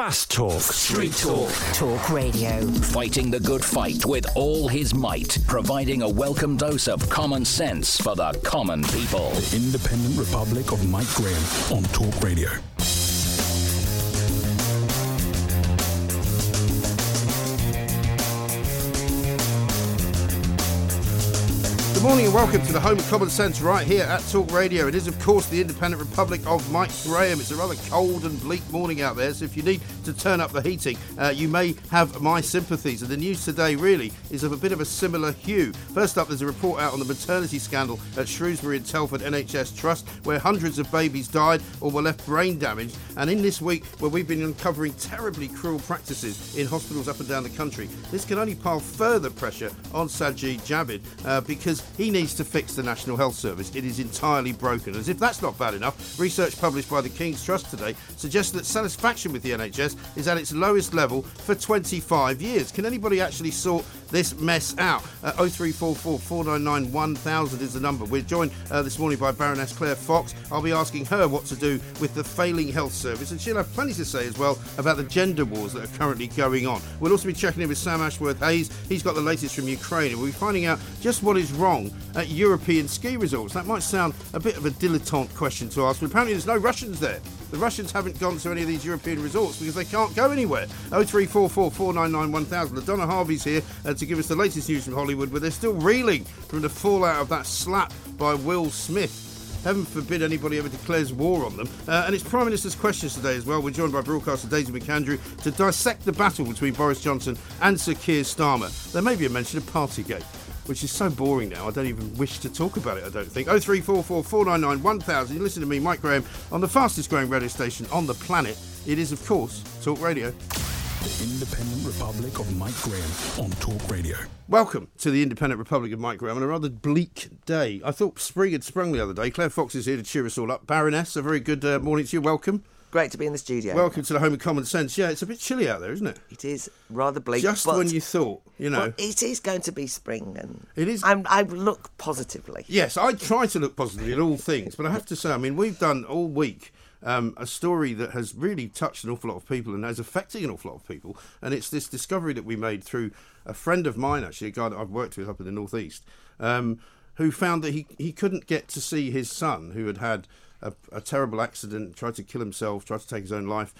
Fast Talk. Street Talk. Talk Radio. Fighting the good fight with all his might, providing a welcome dose of common sense for the common people. Independent Republic of Mike Graham on Talk Radio. Good morning and welcome to the home of common sense right here at Talk Radio. It is, of course, the independent republic of Mike Graham. It's a rather cold and bleak morning out there, so if you need to turn up the heating, uh, you may have my sympathies. And the news today really is of a bit of a similar hue. First up, there's a report out on the maternity scandal at Shrewsbury and Telford NHS Trust, where hundreds of babies died or were left brain damaged. And in this week, where we've been uncovering terribly cruel practices in hospitals up and down the country, this can only pile further pressure on Sajid Javid uh, because he needs to fix the National Health Service. It is entirely broken. As if that's not bad enough, research published by the King's Trust today suggests that satisfaction with the NHS is at its lowest level for 25 years. Can anybody actually sort this mess out? Uh, 0344 499 1000 is the number. We're joined uh, this morning by Baroness Claire Fox. I'll be asking her what to do with the failing health service, and she'll have plenty to say as well about the gender wars that are currently going on. We'll also be checking in with Sam Ashworth Hayes. He's got the latest from Ukraine, and we'll be finding out just what is wrong at European ski resorts. That might sound a bit of a dilettante question to ask, but apparently there's no Russians there. The Russians haven't gone to any of these European resorts because they can't go anywhere. 0344 499 1000. Donna Harvey's here uh, to give us the latest news from Hollywood, where they're still reeling from the fallout of that slap by Will Smith. Heaven forbid anybody ever declares war on them. Uh, and it's Prime Minister's questions today as well. We're joined by broadcaster Daisy McAndrew to dissect the battle between Boris Johnson and Sir Keir Starmer. There may be a mention of Partygate which is so boring now. I don't even wish to talk about it. I don't think. 0344 499 1000. You listen to me, Mike Graham, on the fastest growing radio station on the planet. It is, of course, Talk Radio. The Independent Republic of Mike Graham on Talk Radio. Welcome to the Independent Republic of Mike Graham on a rather bleak day. I thought spring had sprung the other day. Claire Fox is here to cheer us all up. Baroness, a very good uh, morning to you. Welcome. Great to be in the studio. Welcome to the home of common sense. Yeah, it's a bit chilly out there, isn't it? It is rather bleak. Just when you thought, you know. Well, it is going to be spring, and It is- I'm, I look positively. Yes, I try to look positively at all things, but I have to say, I mean, we've done all week um, a story that has really touched an awful lot of people and is affecting an awful lot of people, and it's this discovery that we made through a friend of mine, actually, a guy that I've worked with up in the northeast, um, who found that he he couldn't get to see his son, who had had a, a terrible accident, tried to kill himself, tried to take his own life.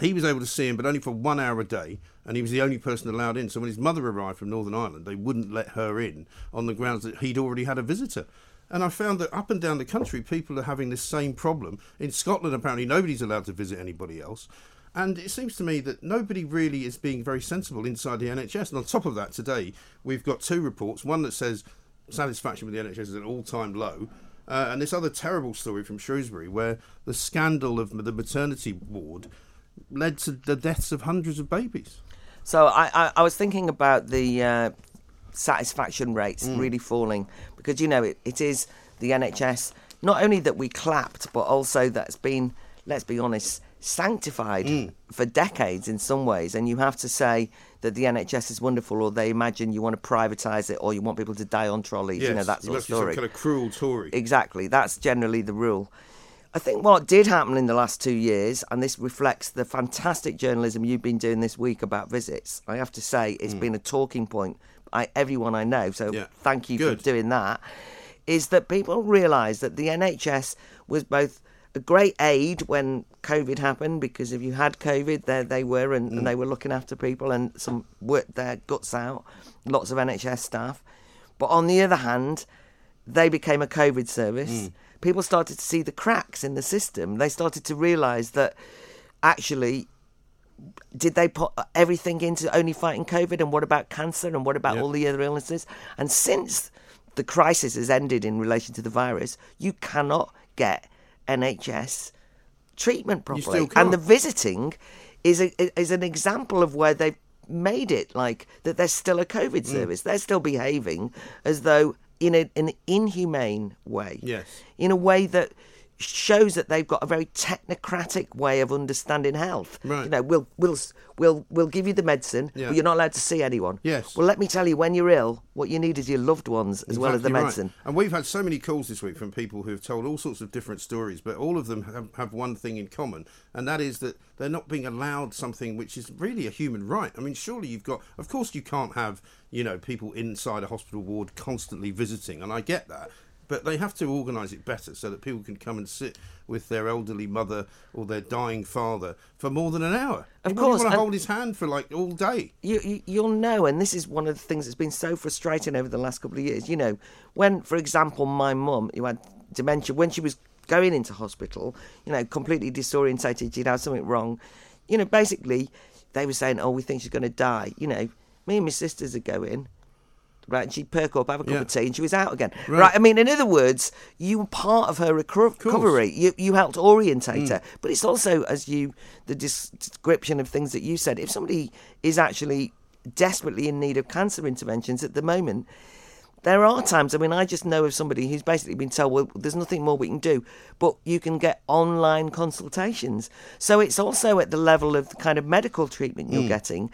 He was able to see him, but only for one hour a day, and he was the only person allowed in. So when his mother arrived from Northern Ireland, they wouldn't let her in on the grounds that he'd already had a visitor. And I found that up and down the country, people are having this same problem. In Scotland, apparently, nobody's allowed to visit anybody else. And it seems to me that nobody really is being very sensible inside the NHS. And on top of that, today, we've got two reports one that says satisfaction with the NHS is at an all time low. Uh, and this other terrible story from Shrewsbury, where the scandal of the maternity ward led to the deaths of hundreds of babies. So I, I, I was thinking about the uh, satisfaction rates Mm. really falling because you know it, it is the NHS. Not only that we clapped, but also that's been, let's be honest, sanctified Mm. for decades in some ways. And you have to say that the NHS is wonderful, or they imagine you want to privatise it, or you want people to die on trolleys. you know that sort of must be some story. kind of cruel Tory. Exactly. That's generally the rule. I think what did happen in the last two years, and this reflects the fantastic journalism you've been doing this week about visits, I have to say it's hmm. been a talking point by everyone I know. So. Yeah. thank you Good. for doing that. Is that people realise that the NHS was both a great aid when COVID happened because if you had COVID, there they were, and, and mm. they were looking after people, and some worked their guts out. Lots of NHS staff, but on the other hand, they became a COVID service. Mm. People started to see the cracks in the system. They started to realise that actually did they put everything into only fighting COVID? And what about cancer? And what about all the other illnesses? And since the crisis has ended in relation to the virus, you cannot get NHS treatment properly. And the visiting is a, is an example of where they've made it like that. There's still a Mm. COVID service. They're still behaving as though in a, an inhumane way. Yes. In a way that shows that they've got a very technocratic way of understanding health. Right. You know, we'll we'll we'll we'll give you the medicine, Yeah. but you're not allowed to see anyone. Yes. Well, let me tell you, when you're ill, what you need is your loved ones as well as the Exactly right. medicine. And we've had so many calls this week from people who have told all sorts of different stories, but all of them have, have one thing in common, and that is that they're not being allowed something which is really a human right. I mean, surely you've got, of course, you can't have, you know, people inside a hospital ward constantly visiting, and I get that. But they have to organise it better so that people can come and sit with their elderly mother or their dying father for more than an hour. Of you course, want to hold his hand for like all day. you, you you'll know, and this is one of the things that's been so frustrating over the last couple of years. You know, when, for example, my mum who had dementia, when she was going into hospital, you know, completely disorientated, she'd had something wrong. You know, basically, they were saying, "Oh, we think she's going to die." You know, me and my sisters are go in. Right, and she'd perk up, have a cup Yeah. of tea, and she was out again. Right. Right. I mean, in other words, you were part of her recro- recovery. You you helped orientate mm. her, but it's also as you the description of things that you said. If somebody is actually desperately in need of cancer interventions at the moment, there are times. I mean, I just know of somebody who's basically been told, "Well, there's nothing more we can do," but you can get online consultations. So it's also at the level of the kind of medical treatment you're mm. getting.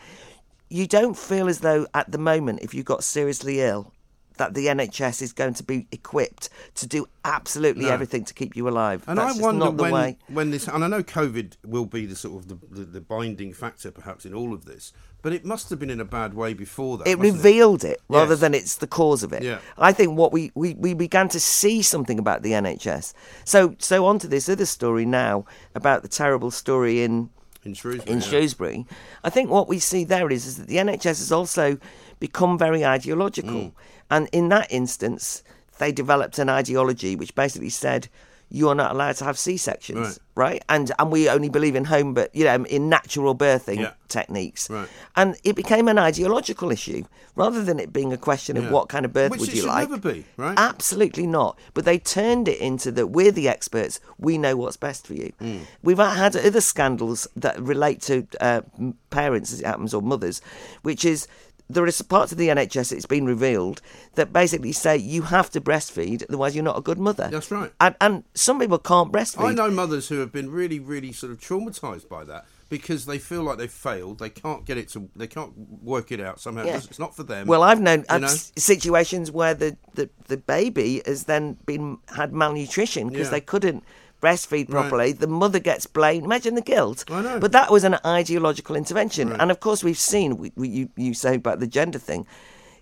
You don't feel as though, at the moment, if you got seriously ill, that the NHS is going to be equipped to do absolutely No. everything to keep you alive. And That's I wonder when, way. when this, and I know COVID will be the sort of the, the, the binding factor perhaps in all of this, but it must have been in a bad way before that. it revealed it, rather Yes. than it's the cause of it. Yeah. I think what we, we, we began to see something about the NHS. So so on to this other story now about the terrible story in in Shrewsbury. in yeah. Shrewsbury. I think what we see there is, is that the NHS has also become very ideological. Mm. And in that instance, they developed an ideology which basically said you are not allowed to have C sections, right? And and we only believe in home, but you know, in natural birthing Yeah. techniques. Right. And it became an ideological issue rather than it being a question of what kind of birth Which would it you should like. never be, right? Absolutely not. But they turned it into that we're the experts. We know what's best for you. Hmm. We've had other scandals that relate to uh, parents, as it happens, or mothers, which is there is parts of the NHS it's been revealed that basically say you have to breastfeed, otherwise you're not a good mother. That's right. And, and some people can't breastfeed. I know mothers who have been really, really sort of traumatized by that because they feel like they've failed. They can't get it to. They can't work it out somehow. Yeah. It's not for them. Well, I've known I've know? situations where the, the, the baby has then been had malnutrition because Yeah. they couldn't breastfeed properly. The mother gets blamed. Imagine the guilt. I know. But that was an ideological intervention, Right. and of course we've seen. We, we, you you say about the gender thing.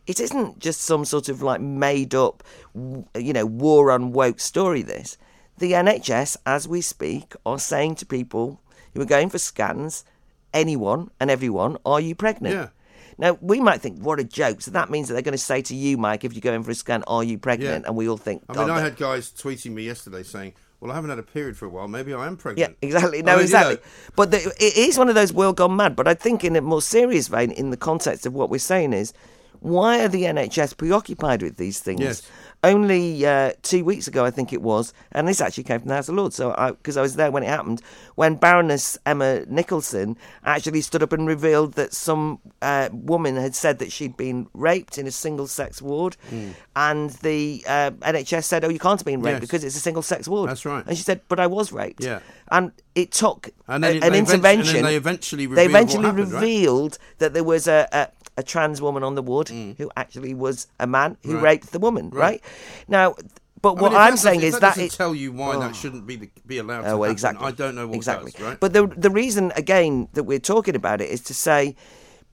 It isn't just some sort of like made up, you know, war on woke story. This, the NHS, as we speak, are saying to people who are going for scans, anyone and everyone, are you pregnant? Yeah. Now, we might think, what a joke. So that means that they're going to say to you, Mike, if you go in for a scan, are you pregnant? Yeah. And we all think, I oh, mean, I had guys tweeting me yesterday saying, "Well, I haven't had a period for a while. Maybe I am pregnant. Yeah, pregnant." exactly. I No, mean, you exactly. know, But the, it is one of those world gone mad. But I think, in a more serious vein, in the context of what we're saying, is why are the NHS preoccupied with these things? Yes. Only uh, two weeks ago, I think it was, and this actually came from the House of Lords, so because I, was there when it happened, when Baroness Emma Nicholson actually stood up and revealed that some uh, woman had said that she'd been raped in a single-sex ward, and the uh, NHS said, "Oh, you can't have been raped Yes. because it's a single-sex ward." That's right. And she said, "But I was raped." Yeah. and it took And a- it- an they intervention. then they eventually they revealed what eventually happened, right? that there was a, a, a trans woman on the ward who actually was a man who Mm. Right. raped the woman. Right, Right. now, but I mean, what I'm saying is that that doesn't it, tell you why Oh. that shouldn't be the, be allowed to Oh, well, exactly. I don't know what exactly. does, right? But the the reason again that we're talking about it is to say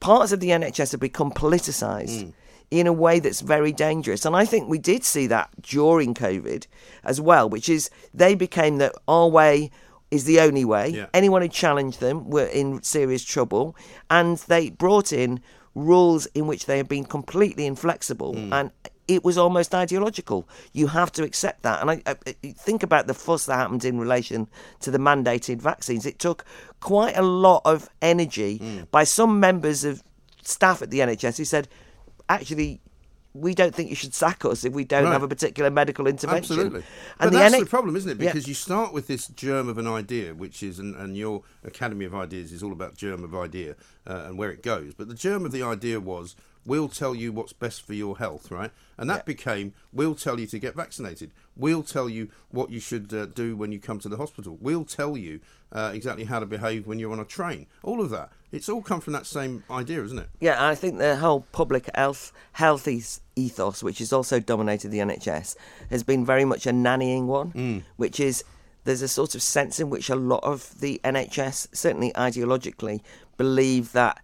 parts of the NHS have become politicised Mm. in a way that's very dangerous. And I think we did see that during COVID as well, which is they became that our way is the only way. Yeah. Anyone who challenged them were in serious trouble. And they brought in rules in which they have been completely inflexible. Hmm. And it was almost ideological. You have to accept that. And I, I, think about the fuss that happened in relation to the mandated vaccines. It took quite a lot of energy hmm. by some members of staff at the NHS who said, actually, we don't think you should sack us if we don't Right. have a particular medical intervention. Absolutely. And but that's NH the problem, isn't it? Yeah. Because you start with this germ of an idea, which is, and, and your Academy of Ideas is all about germ of idea uh, and where it goes. But the germ of the idea was, we'll tell you what's best for your health, right? And that became, we'll tell you to get vaccinated. We'll tell you what you should uh, do when you come to the hospital. We'll tell you uh, exactly how to behave when you're on a train. All of that. It's all come from that same idea, isn't it? Yeah, I think the whole public health health ethos, which has also dominated the NHS, has been very much a nannying one, Mm. which is there's a sort of sense in which a lot of the NHS, certainly ideologically, believe that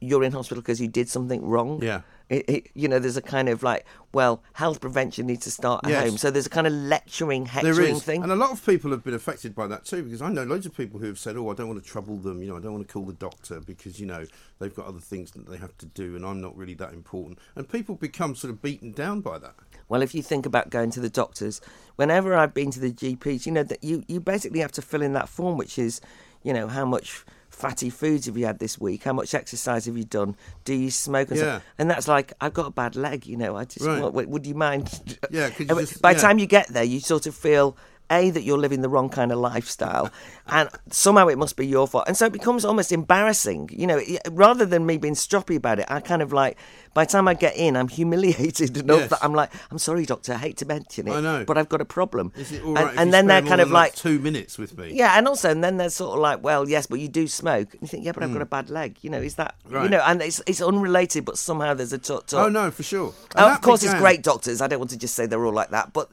you're in hospital because you did something wrong. Yeah. It, it, you know, there's a kind of like, well, health prevention needs to start at Yes. home. So there's a kind of lecturing, hectoring thing. and a lot of people have been affected by that too. Because I know loads of people who have said, "Oh, I don't want to trouble them. You know, I don't want to call the doctor because you know they've got other things that they have to do, and I'm not really that important." And people become sort of beaten down by that. Well, if you think about going to the doctors, whenever I've been to the GPs, you know that you, you basically have to fill in that form, which is, you know, how much fatty foods have you had this week? How much exercise have you done? Do you smoke? And, Yeah. stuff? and that's like, I've got a bad leg, you know. I just, Right. what- would you mind? Yeah, could you just- By the yeah. time you get there, you sort of feel. A that you're living the wrong kind of lifestyle, and somehow it must be your fault, and so it becomes almost embarrassing. You know, rather than me being stroppy about it, I kind of like. By the time I get in, I'm humiliated enough Yes. that I'm like, I'm sorry, doctor, I hate to mention it, I know. but I've got a problem. Is it all and if and you then they're kind of like, two minutes with me. yeah, and also, and then they're sort of like, well, yes, but you do smoke. And you think, yeah, but I've got a bad leg. You know, is that you Hmm. Know? And it's it's unrelated, but somehow there's a tut. Oh no, for sure. And Oh, of course, it's great doctors. I don't want to just say they're all like that, but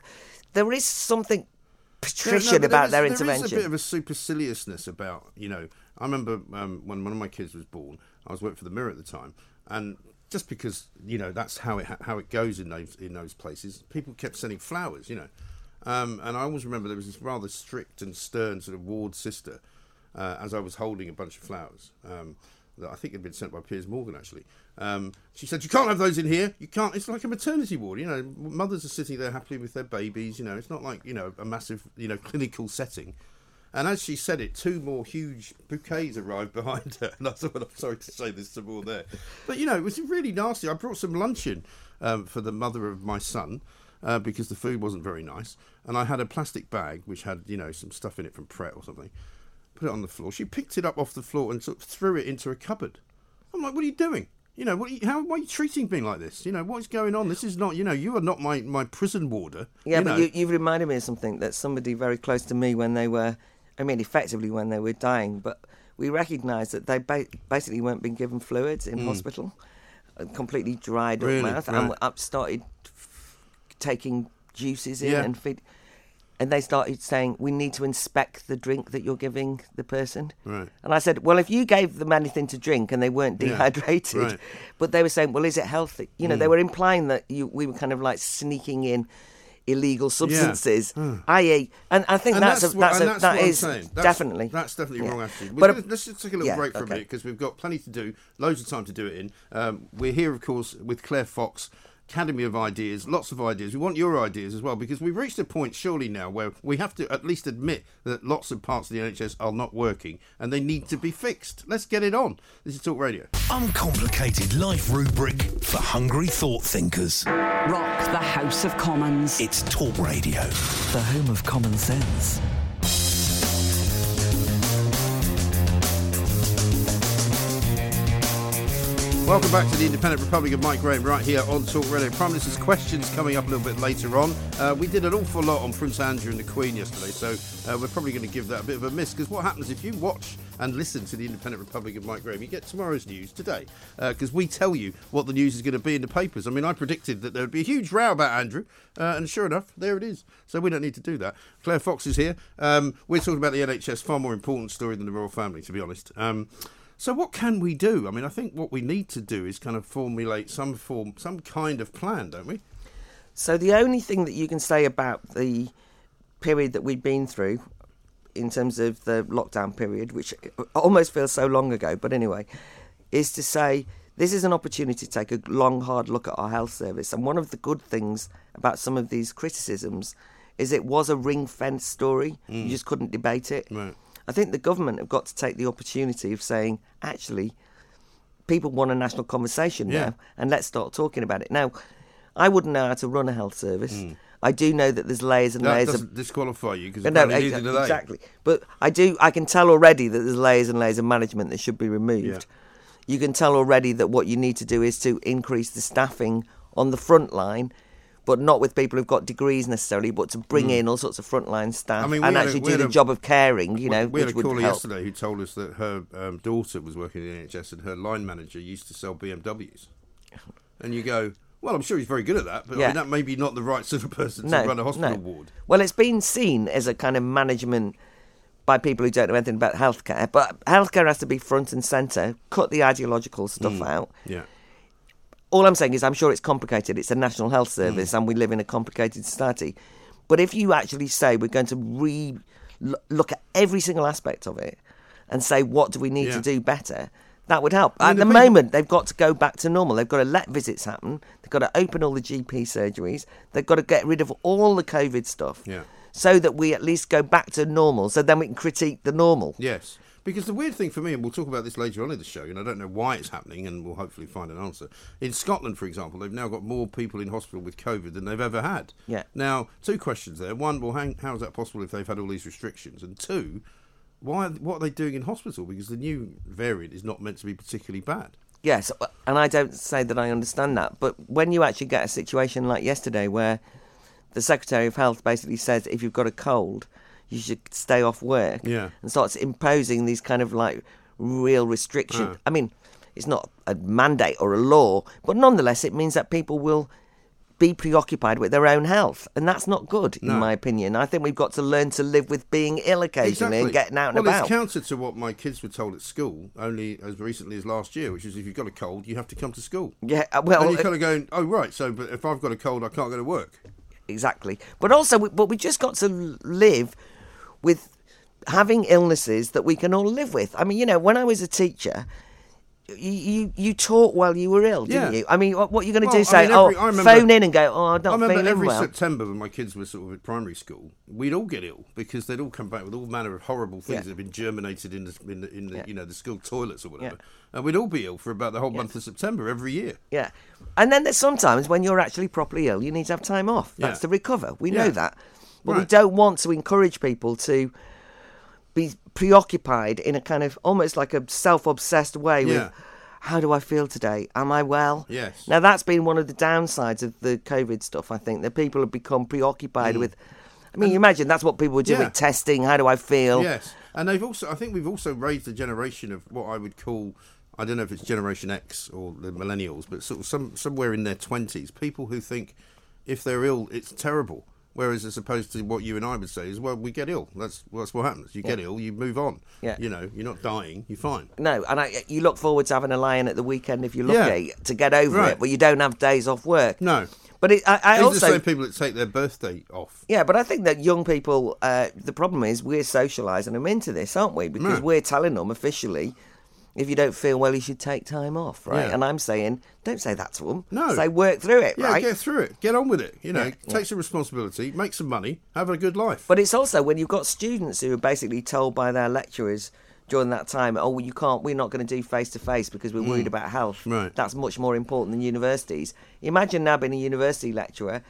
there is something Yeah, no, patrician about their is- There is a bit of a superciliousness about, you know. I remember um, when one of my kids was born. I was working for the Mirror at the time, and just because you know that's how it how it goes in those in those places, people kept sending flowers, you know. Um, and I always remember there was this rather strict and stern sort of ward sister uh, as I was holding a bunch of flowers. Um, that I think had been sent by Piers Morgan actually. Um, she said, "You can't have those in here. You can't. It's like a maternity ward. You know, mothers are sitting there happily with their babies. You know, it's not like you know a massive you know clinical setting." And as she said it, two more huge bouquets arrived behind her. And I thought, I'm sorry to say there's some more there. But, you know, it was really nasty. I brought some lunch in um, for the mother of my son uh, because the food wasn't very nice. And I had a plastic bag which had, you know, some stuff in it from Pret or something. Put it on the floor. She picked it up off the floor and sort of threw it into a cupboard. I'm like, what are you doing? You know, what are you, how, why are you treating me like this? You know, what is going on? This is not, you know, you are not my, my prison warder. Yeah, you but know. you, you've reminded me of something that somebody very close to me when they were, I mean, effectively when they were dying, but we recognised that they ba- basically weren't being given fluids in hospital, uh, completely dried Mm. Really? up mouth, and Right. up started f- taking juices in Yeah. and feed. And they started saying, "We need to inspect the drink that you're giving the person." Right. And I said, "Well, if you gave them anything to drink and they weren't Yeah. dehydrated, Right. but they were saying, well, is it healthy? You know, they Mm. were implying that you, we were kind of like sneaking in illegal substances, i.e., and I think And that's, a, what- that's, a, that's that what I'm saying. That's- definitely that's definitely yeah. wrong attitude. But But a- let's just take a little yeah, break for a minute because we've got plenty to do, loads of time to do it in. Um, we're here, of course, with Claire Fox. Academy of Ideas, lots of ideas. We want your ideas as well because we've reached a point, surely now, where we have to at least admit that lots of parts of the NHS are not working and they need to be fixed. Let's get it on. This is Talk Radio. Uncomplicated life rubric for hungry thought thinkers. Rock the House of Commons. It's Talk Radio. the home of common sense. Welcome back to the Independent Republic of Mike Graham right here on Talk Radio. Prime Minister's questions coming up a little bit later on. Uh, we did an awful lot on Prince Andrew and the Queen yesterday, so uh, we're probably going to give that a bit of a miss because what happens if you watch and listen to the Independent Republic of Mike Graham, you get tomorrow's news today because we tell you what the news is going to be in the papers. I mean, I predicted that there would be a huge row about Andrew, uh, and sure enough, there it is. So we don't need to do that. Claire Fox is here. Um, we're talking about the NHS, far more important story than the royal family, to be honest. Um, So what can we do? I mean, I think what we need to do is kind of formulate some form, some kind of plan, don't we? So the only thing that you can say about the period that we've been through, in terms of the lockdown period, which almost feels so long ago, but anyway, is to say this is an opportunity to take a long, hard look at our health service. And one of the good things about some of these criticisms is it was a ring fence story. You mm. just couldn't debate it. Right. I think the government have got to take the opportunity of saying, actually, people want a national conversation Yeah. now, and let's start talking about it. Now, I wouldn't know how to run a health service. Hmm. I do know that there's layers and. That layers of doesn't disqualify you because no, apparently exa- neither do they. exactly. But I do. I can tell already that there's layers and layers of management that should be removed. Yeah. You can tell already that what you need to do is to increase the staffing on the front line, but not with people who've got degrees necessarily, but to bring in all sorts of frontline staff. I mean, and had a- actually do the a- job of caring. You know, we had a caller yesterday who told us that her um, daughter was working in the NHS and her line manager used to sell BMWs. And you go, well, I'm sure he's very good at that, but I mean, that may be not the right sort of person to run a hospital no. ward. Well, it's been seen as a kind of management by people who don't know anything about healthcare, but healthcare has to be front and centre. Cut the ideological stuff Mm. out. Yeah. All I'm saying is I'm sure it's complicated. It's a national health hmm. service, and we live in a complicated society. But if you actually say we're going to re look at every single aspect of it and say what do we need Yeah. to do better, that would help. I mean, At the the moment, they've got to go back to normal. They've got to let visits happen. They've got to open all the GP surgeries. They've got to get rid of all the COVID stuff. Yeah. So that we at least go back to normal. So then we can critique the normal. Yes. Because the weird thing for me, and we'll talk about this later on in the show, and I don't know why it's happening, and we'll hopefully find an answer. In Scotland, for example, they've now got more people in hospital with COVID than they've ever had. Yeah. Now, two questions there. One, well, how, how is that possible if they've had all these restrictions? And two, why? What are they doing in hospital? Because the new variant is not meant to be particularly bad. Yes, and I don't say that I understand that, but when you actually get a situation like yesterday where the Secretary of Health basically says if you've got a cold, you should stay off work Yeah. and starts imposing these kind of like real restrictions. Uh. I mean, it's not a mandate or a law, but nonetheless, it means that people will be preoccupied with their own health, and that's not good, No. in my opinion. I think we've got to learn to live with being ill occasionally and getting out and well, about. it's counter to what my kids were told at school only as recently as last year, which is if you've got a cold, you have to come to school. yeah, uh, well, and you're uh, kind of going, oh right, so but if I've got a cold, I can't go to work. exactly. But also, we, but we just got to live with having illnesses that we can all live with. I mean, you know, when I was a teacher. You, you you taught while you were ill, didn't Yeah. you? I mean, what, what you're going to Well, do? I Say, mean, every- oh, remember- phone in and go, oh, I'm I not remember feeling every well. September when my kids were sort of at primary school, we'd all get ill because they'd all come back with all manner of horrible things Yeah. that had been germinated in the in the, in the Yeah. you know the school toilets or whatever, and we'd all be ill for about the whole month of September every year. Yeah. And then there's sometimes when you're actually properly ill, you need to have time off. That's Yeah. to recover. We know that. But we don't want to encourage people to be preoccupied in a kind of almost like a self obsessed way Yeah. with how do I feel today? Am I well? Yes. Now that's been one of the downsides of the COVID stuff, I think, that people have become preoccupied with I mean, you imagine that's what people were doing Mm. Yeah. with testing, how do I feel? Yes, and they've also I think we've also raised a generation of what I would call I don't know if it's Generation X or the millennials, but sort of some somewhere in their twenties, people who think if they're ill, it's terrible. Whereas, as opposed to what you and I would say is, well, we get ill. That's that's what happens. You get ill, you move on. Yeah. You know, you're not dying. You're fine. No, and I, you look forward to having a lion at the weekend if you're Yeah. lucky to get over Right. it, but you don't have days off work. No. But it, I, I also the same people that take their birthday off. Yeah, but I think that young people, uh, the problem is we're socialising them into this, aren't we? Because No. we're telling them officially, if you don't feel well, you should take time off, right? Yeah. And I'm saying, don't say that to them. No. Say work through it, Yeah, right? get through it. Get on with it. You know, Yeah, take yeah. some responsibility, make some money, have a good life. But it's also when you've got students who are basically told by their lecturers during that time, oh, well, you can't, we're not going to do face to face because we're worried about health. Mm. Right. That's much more important than universities. Imagine now being a university lecturer.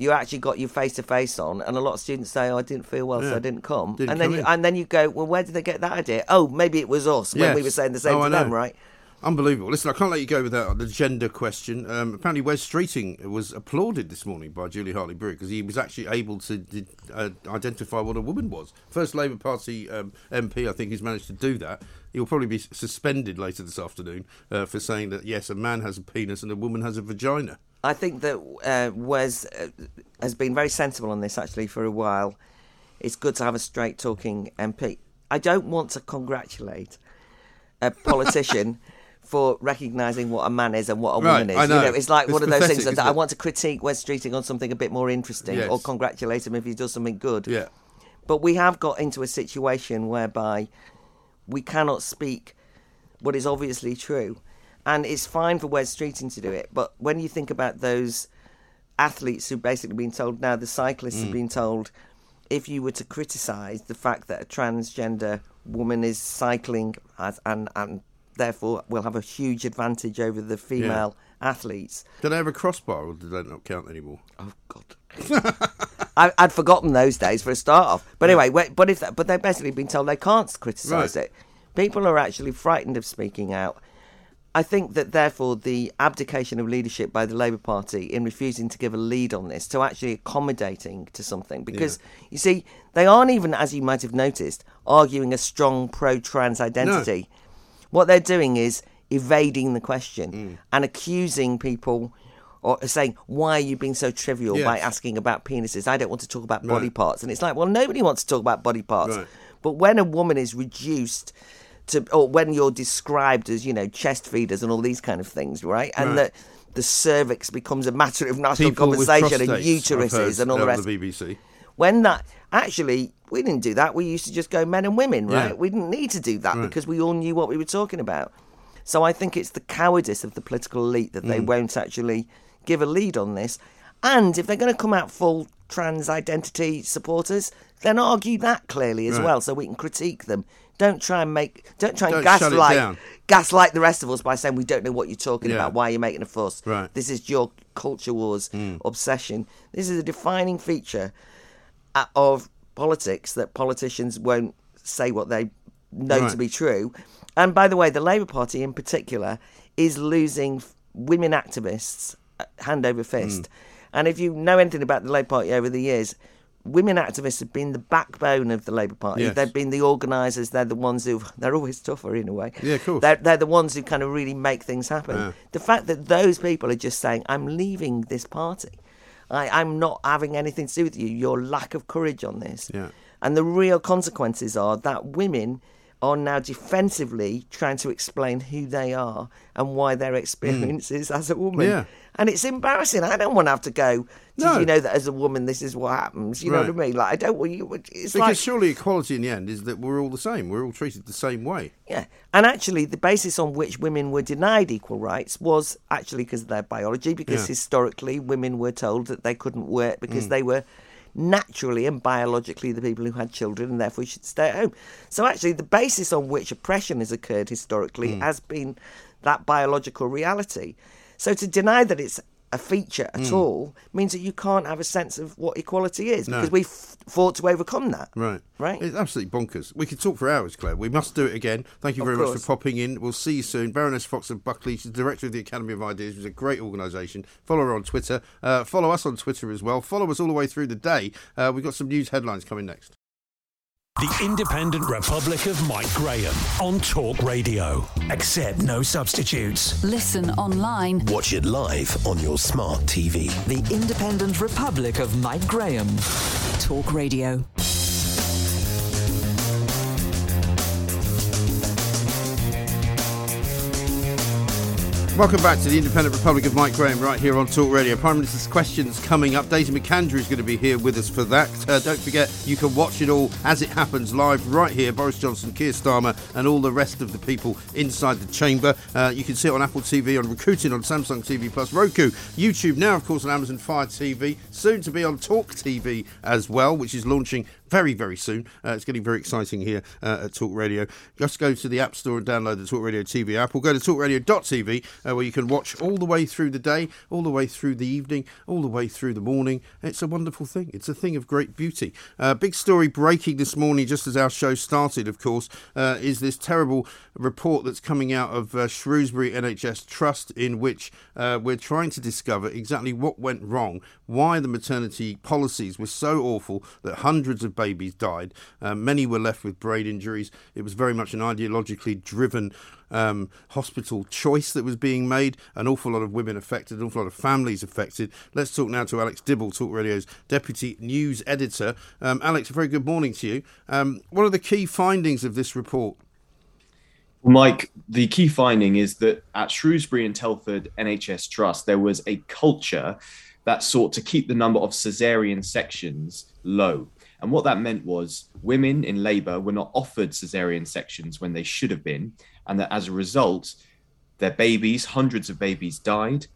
You actually got your face to face on, and a lot of students say, "Oh, I didn't feel well, so I didn't come." Didn't and then, come you, and then you go, "Well, where did they get that idea?" Oh, maybe it was us when we were saying the same Oh, to I them, know. right? Unbelievable. Listen, I can't let you go without the gender question. Um, apparently, Wes Streeting was applauded this morning by Julia Hartley Brewer because he was actually able to uh, identify what a woman was. First Labour Party um, MP, I think, who's managed to do that. He'll probably be suspended later this afternoon uh, for saying that, yes, a man has a penis and a woman has a vagina. I think that uh, Wes uh, has been very sensible on this actually for a while. It's good to have a straight talking MP. I don't want to congratulate a politician for recognising what a man is and what a Right, woman is. I know. You know, it's like It's one of those things that I want to critique Wes Streeting on something a bit more interesting Yes. or congratulate him if he does something good. Yeah. But we have got into a situation whereby we cannot speak what is obviously true. And it's fine for Wes Streeting to do it. But when you think about those athletes who've basically been told now, the cyclists Mm. have been told, if you were to criticise the fact that a transgender woman is cycling as, and, and therefore will have a huge advantage over the female athletes. Do they have a crossbar or do they not count anymore? Oh God. I, I'd forgotten those days for a start off. But anyway, but if that, but they've basically been told they can't criticise Right. it. People are actually frightened of speaking out. I think that therefore the abdication of leadership by the Labour Party in refusing to give a lead on this to actually accommodating to something because you see they aren't even as you might have noticed arguing a strong pro-trans identity. What they're doing is evading the question Mm. and accusing people or saying, Why are you being so trivial by asking about penises? I don't want to talk about body parts. And it's like, Well, nobody wants to talk about body parts. Right. But when a woman is reduced to, or when you're described as, you know, chest feeders and all these kind of things, right? And Right. that the cervix becomes a matter of national People conversation and uteruses and all the rest. the BBC. When that actually, we didn't do that. We used to just go men and women, right? Yeah. We didn't need to do that Right. because we all knew what we were talking about. So I think it's the cowardice of the political elite that Mm. they won't actually give a lead on this. And if they're going to come out full trans identity supporters, then argue that clearly as Right. well, so we can critique them. Don't try and make, don't try and Don't gaslight, gaslight the rest of us by saying we don't know what you're talking Yeah. about. Why are you making a fuss? Right. Mm. This is your culture wars obsession. This is a defining feature uh, of politics that politicians won't say what they know Right. to be true. And by the way, the Labour Party in particular is losing women activists uh, hand over fist. And if you know anything about the Labour Party over the years, women activists have been the backbone of the Labour Party. Yes. They've been the organisers. They're the ones who they're always tougher in a way. Yeah, of course. They're, they're the ones who kind of really make things happen. Yeah. The fact that those people are just saying, "I'm leaving this party," I, I'm not having anything to do with you. Your lack of courage on this. Yeah. And the real consequences are that women are now defensively trying to explain who they are and why their experience is as a woman. Hmm. Yeah. And it's embarrassing. I don't want to have to go, did No. you know that as a woman this is what happens? You know what I mean? Like, I don't want you. It's Because like. surely equality in the end is that we're all the same. We're all treated the same way. Yeah, and actually, the basis on which women were denied equal rights was actually because of their biology. Because Yeah. historically, women were told that they couldn't work because Mm. they were naturally and biologically the people who had children and therefore should stay at home. So actually, the basis on which oppression has occurred historically Mm. has been that biological reality. So to deny that it's a feature at Mm. all means that you can't have a sense of what equality is No. because we've fought to overcome that. Right. Right. It's absolutely bonkers. We could talk for hours, Claire. We must do it again. Thank you very much for popping in. We'll see you soon. Baroness Fox of Buckley, she's director of the Academy of Ideas, which is a great organisation. Follow her on Twitter. Uh, follow us on Twitter as well. Follow us all the way through the day. Uh, we've got some news headlines coming next. The Independent Republic of Mike Graham on Talk Radio. Accept no substitutes. Listen online. Watch it live on your smart TV. The Independent Republic of Mike Graham. Talk Radio. Welcome back to the Independent Republic of Mike Graham right here on Talk Radio. Prime Minister's questions coming up. Daisy McAndrew is going to be here with us for that. Uh, don't forget, you can watch it all as it happens live right here. Boris Johnson, Keir Starmer, and all the rest of the people inside the chamber. Uh, you can see it on Apple TV, on Rakuten, on Samsung TV Plus, Roku, YouTube, now, of course, on Amazon Fire TV. Soon to be on Talk TV as well, which is launching very, very soon. Uh, it's getting very exciting here uh, at Talk Radio. Just go to the App Store and download the Talk Radio TV app, or go to talkradio.tv uh, where you can watch all the way through the day, all the way through the evening, all the way through the morning. It's a wonderful thing. It's a thing of great beauty. Uh, big story breaking this morning, just as our show started, of course, uh, is this terrible report that's coming out of uh, Shrewsbury NHS Trust, in which uh, we're trying to discover exactly what went wrong, why the maternity policies were so awful that hundreds of babies died. Uh, many were left with brain injuries. It was very much an ideologically driven um, hospital choice that was being made. An awful lot of women affected, an awful lot of families affected. Let's talk now to Alex Dibble, Talk Radio's deputy news editor. Um, Alex, a very good morning to you. Um, what are the key findings of this report? Mike, the key finding is that at Shrewsbury and Telford NHS Trust, there was a culture that sought to keep the number of caesarean sections low. And what that meant was women in labour were not offered caesarean sections when they should have been, and that as a result, their babies, hundreds of babies, died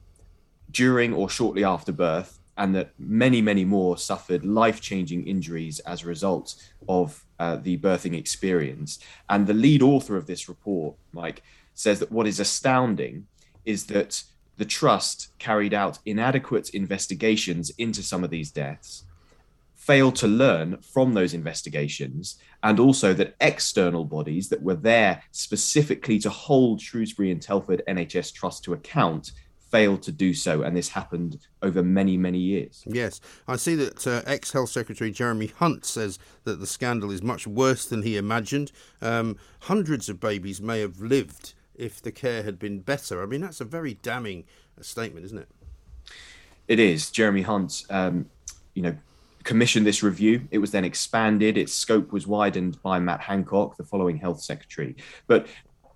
during or shortly after birth, and that many, many more suffered life changing injuries as a result of uh, the birthing experience. And the lead author of this report, Mike, says that what is astounding is that the trust carried out inadequate investigations into some of these deaths, failed to learn from those investigations, and also that external bodies that were there specifically to hold Shrewsbury and Telford NHS Trust to account failed to do so, and this happened over many, many years. Yes, I see that uh, ex Health Secretary Jeremy Hunt says that the scandal is much worse than he imagined. Um, hundreds of babies may have lived if the care had been better. I mean, that's a very damning uh, statement, isn't it? It is. Jeremy Hunt, um, you know, commissioned this review. It was then expanded. Its scope was widened by Matt Hancock, the following health secretary. But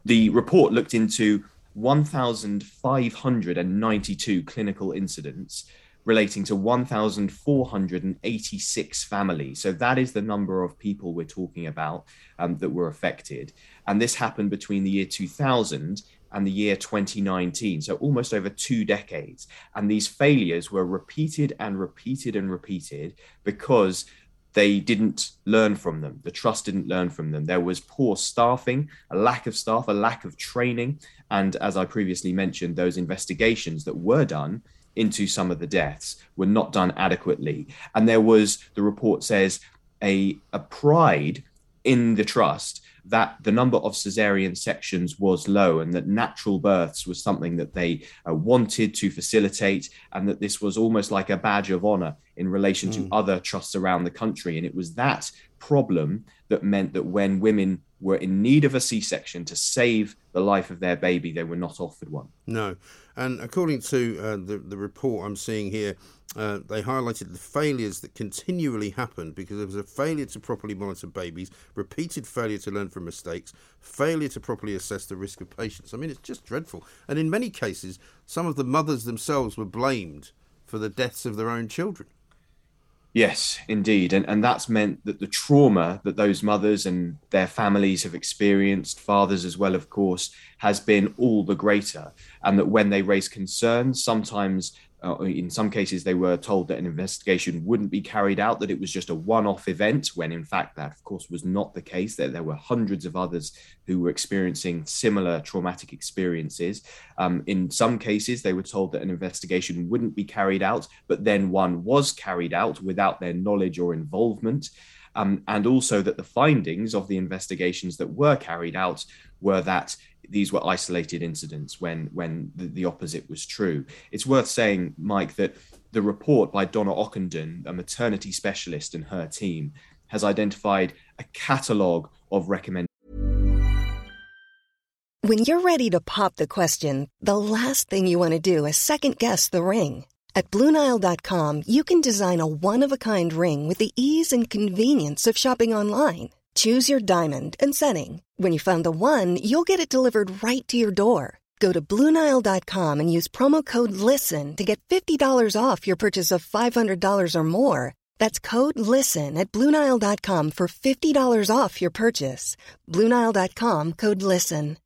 the report looked into 1,592 clinical incidents relating to 1,486 families. So that is the number of people we're talking about um, that were affected. And this happened between the year 2000 and the year 2019, so almost over two decades. And these failures were repeated and repeated and repeated because they didn't learn from them. The trust didn't learn from them. There was poor staffing, a lack of staff, a lack of training. And as I previously mentioned, those investigations that were done into some of the deaths were not done adequately. And there was, the report says, a, a pride in the trust that the number of cesarean sections was low and that natural births was something that they uh, wanted to facilitate and that this was almost like a badge of honor in relation mm. to other trusts around the country and it was that problem that meant that when women were in need of a c-section to save the life of their baby they were not offered one no and according to uh, the, the report i'm seeing here uh, they highlighted the failures that continually happened because there was a failure to properly monitor babies, repeated failure to learn from mistakes, failure to properly assess the risk of patients. I mean, it's just dreadful. And in many cases, some of the mothers themselves were blamed for the deaths of their own children. Yes, indeed. And, and that's meant that the trauma that those mothers and their families have experienced, fathers as well, of course, has been all the greater. And that when they raise concerns, sometimes uh, in some cases, they were told that an investigation wouldn't be carried out, that it was just a one off event, when in fact, that of course was not the case, that there were hundreds of others who were experiencing similar traumatic experiences. Um, in some cases, they were told that an investigation wouldn't be carried out, but then one was carried out without their knowledge or involvement. Um, and also that the findings of the investigations that were carried out were that these were isolated incidents when when the, the, opposite was true. It's worth saying, Mike, that the report by Donna Ockenden, a maternity specialist and her team, has identified a catalogue of recommendations. When you're ready to pop the question, the last thing you want to do is second guess the ring. At BlueNile.com, you can design a one of a kind ring with the ease and convenience of shopping online. Choose your diamond and setting. When you find the one, you'll get it delivered right to your door. Go to Bluenile.com and use promo code LISTEN to get $50 off your purchase of $500 or more. That's code LISTEN at Bluenile.com for $50 off your purchase. Bluenile.com code LISTEN.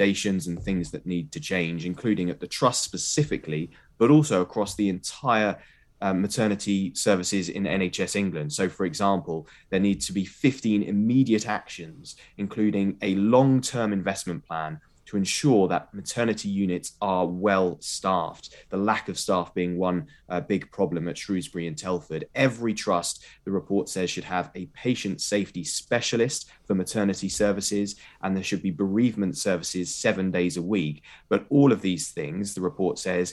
And things that need to change, including at the trust specifically, but also across the entire um, maternity services in NHS England. So, for example, there needs to be 15 immediate actions, including a long term investment plan to ensure that maternity units are well staffed. The lack of staff being one uh, big problem at Shrewsbury and Telford. Every trust, the report says, should have a patient safety specialist for maternity services, and there should be bereavement services seven days a week. But all of these things, the report says,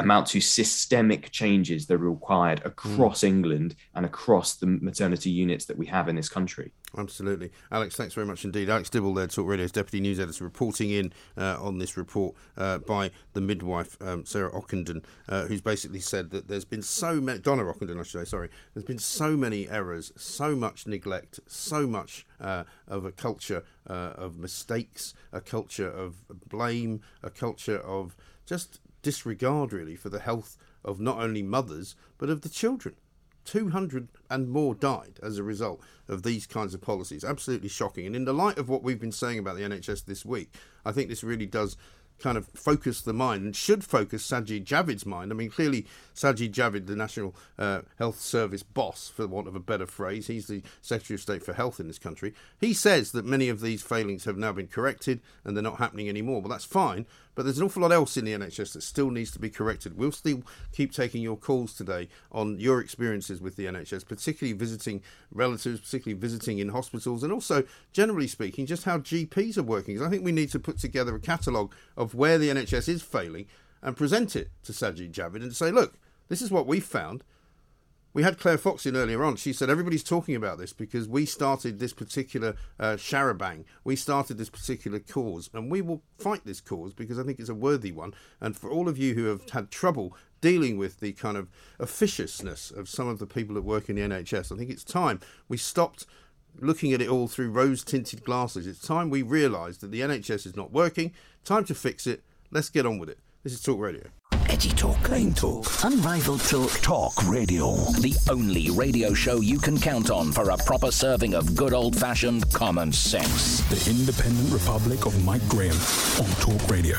amount to systemic changes that are required across England and across the maternity units that we have in this country. Absolutely. Alex, thanks very much indeed. Alex Dibble there, Talk Radio's Deputy News Editor, reporting in uh, on this report uh, by the midwife, um, Sarah Ockenden, uh, who's basically said that there's been so many, Donna Ockenden, I should say, sorry, there's been so many errors, so much neglect, so much uh, of a culture uh, of mistakes, a culture of blame, a culture of just disregard, really, for the health of not only mothers, but of the children. 200 and more died as a result of these kinds of policies. Absolutely shocking. And in the light of what we've been saying about the NHS this week, I think this really does kind of focus the mind and should focus Sajid Javid's mind. I mean, clearly, Sajid Javid, the National uh, Health Service boss, for want of a better phrase, he's the Secretary of State for Health in this country. He says that many of these failings have now been corrected and they're not happening anymore. Well, that's fine, but there's an awful lot else in the NHS that still needs to be corrected. We'll still keep taking your calls today on your experiences with the NHS, particularly visiting relatives, particularly visiting in hospitals, and also, generally speaking, just how GPs are working. I think we need to put together a catalogue of where the NHS is failing and present it to Sajid Javid and say, look, this is what we found. We had Claire Fox in earlier on. She said everybody's talking about this because we started this particular uh, charabang. We started this particular cause, and we will fight this cause because I think it's a worthy one. And for all of you who have had trouble dealing with the kind of officiousness of some of the people that work in the NHS, I think it's time we stopped looking at it all through rose tinted glasses. It's time we realised that the NHS is not working. Time to fix it. Let's get on with it. This is Talk Radio. Edgy talk, plain talk, unrivaled talk. Talk Radio. The only radio show you can count on for a proper serving of good old fashioned common sense. The Independent Republic of Mike Graham on Talk Radio.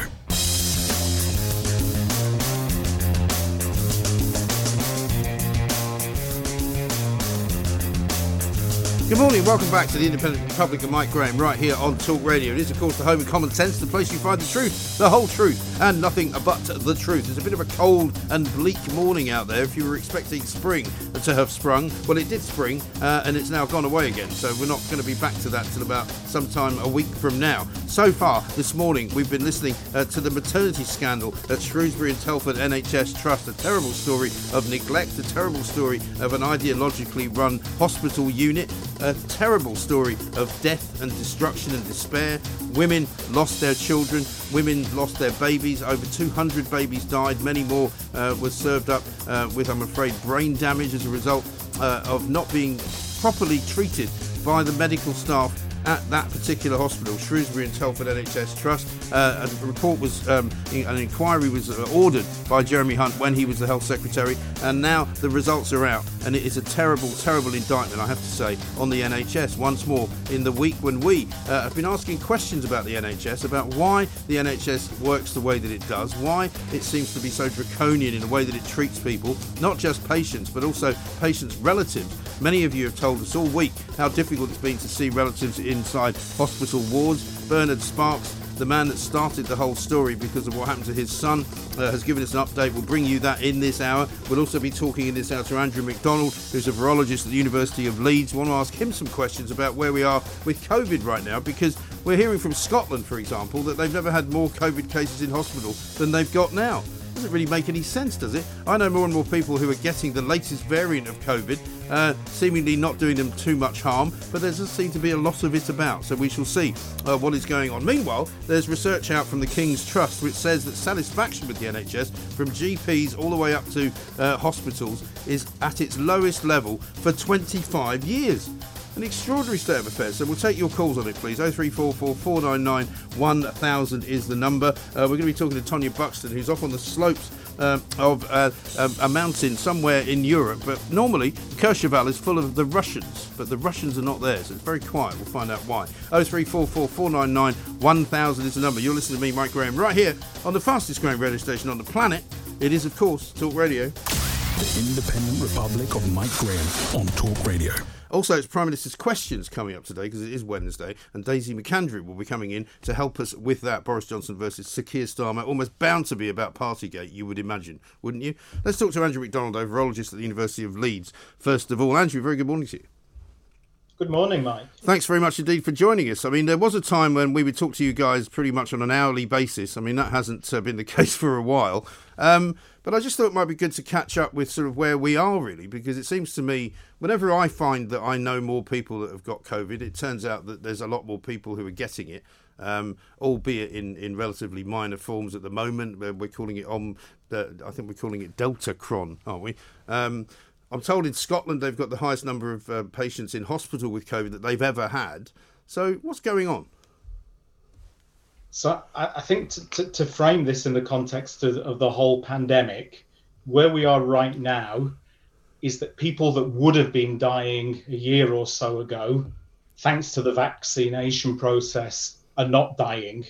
Good morning, welcome back to the Independent Republic of Mike Graham, right here on Talk Radio. It is, of course, the home of common sense, the place you find the truth, the whole truth, and nothing but the truth. It's a bit of a cold and bleak morning out there. If you were expecting spring to have sprung, well, it did spring, uh, and it's now gone away again. So we're not going to be back to that till about sometime a week from now. So far this morning, we've been listening uh, to the maternity scandal at Shrewsbury and Telford NHS Trust, a terrible story of neglect, a terrible story of an ideologically run hospital unit a terrible story of death and destruction and despair. Women lost their children, women lost their babies. Over 200 babies died, many more uh, were served up uh, with, I'm afraid, brain damage as a result uh, of not being properly treated by the medical staff at that particular hospital, Shrewsbury and Telford NHS Trust. Uh, a report was, um, an inquiry was uh, ordered by Jeremy Hunt when he was the Health Secretary, and now the results are out. And it is a terrible, terrible indictment, I have to say, on the NHS. Once more, in the week when we uh, have been asking questions about the NHS, about why the NHS works the way that it does, why it seems to be so draconian in the way that it treats people, not just patients, but also patients' relatives. Many of you have told us all week how difficult it's been to see relatives inside hospital wards. Bernard Sparks, the man that started the whole story because of what happened to his son, uh, has given us an update. We'll bring you that in this hour. We'll also be talking in this hour to Andrew Macdonald, who's a virologist at the University of Leeds. We want to ask him some questions about where we are with COVID right now because we're hearing from Scotland, for example, that they've never had more COVID cases in hospital than they've got now doesn't really make any sense, does it? I know more and more people who are getting the latest variant of COVID, uh, seemingly not doing them too much harm, but there does seem to be a lot of it about, so we shall see uh, what is going on. Meanwhile, there's research out from the King's Trust which says that satisfaction with the NHS, from GPs all the way up to uh, hospitals, is at its lowest level for 25 years an extraordinary state of affairs. So we'll take your calls on it, please. 0344 499 1000 is the number. Uh, we're going to be talking to Tonia Buxton, who's off on the slopes um, of uh, um, a mountain somewhere in Europe. But normally, Courchevel is full of the Russians, but the Russians are not there, so it's very quiet. We'll find out why. 0344 499 1000 is the number. You're listening to me, Mike Graham, right here on the fastest growing radio station on the planet. It is, of course, Talk Radio. The Independent Republic of Mike Graham on Talk Radio. Also, it's Prime Minister's questions coming up today because it is Wednesday, and Daisy McAndrew will be coming in to help us with that. Boris Johnson versus Sir Keir Starmer, almost bound to be about Partygate, you would imagine, wouldn't you? Let's talk to Andrew Macdonald, a virologist at the University of Leeds. First of all, Andrew, very good morning to you. Good morning, Mike. Thanks very much indeed for joining us. I mean, there was a time when we would talk to you guys pretty much on an hourly basis. I mean, that hasn't uh, been the case for a while. Um, but I just thought it might be good to catch up with sort of where we are really, because it seems to me whenever I find that I know more people that have got COVID, it turns out that there's a lot more people who are getting it. Um, albeit in, in relatively minor forms at the moment. We're calling it on, uh, I think we're calling it Deltacron, aren't we? Um, I'm told in Scotland they've got the highest number of uh, patients in hospital with COVID that they've ever had. So what's going on? So I, I think to, to, to, frame this in the context of, of the whole pandemic, where we are right now is that people that would have been dying a year or so ago, thanks to the vaccination process, are not dying,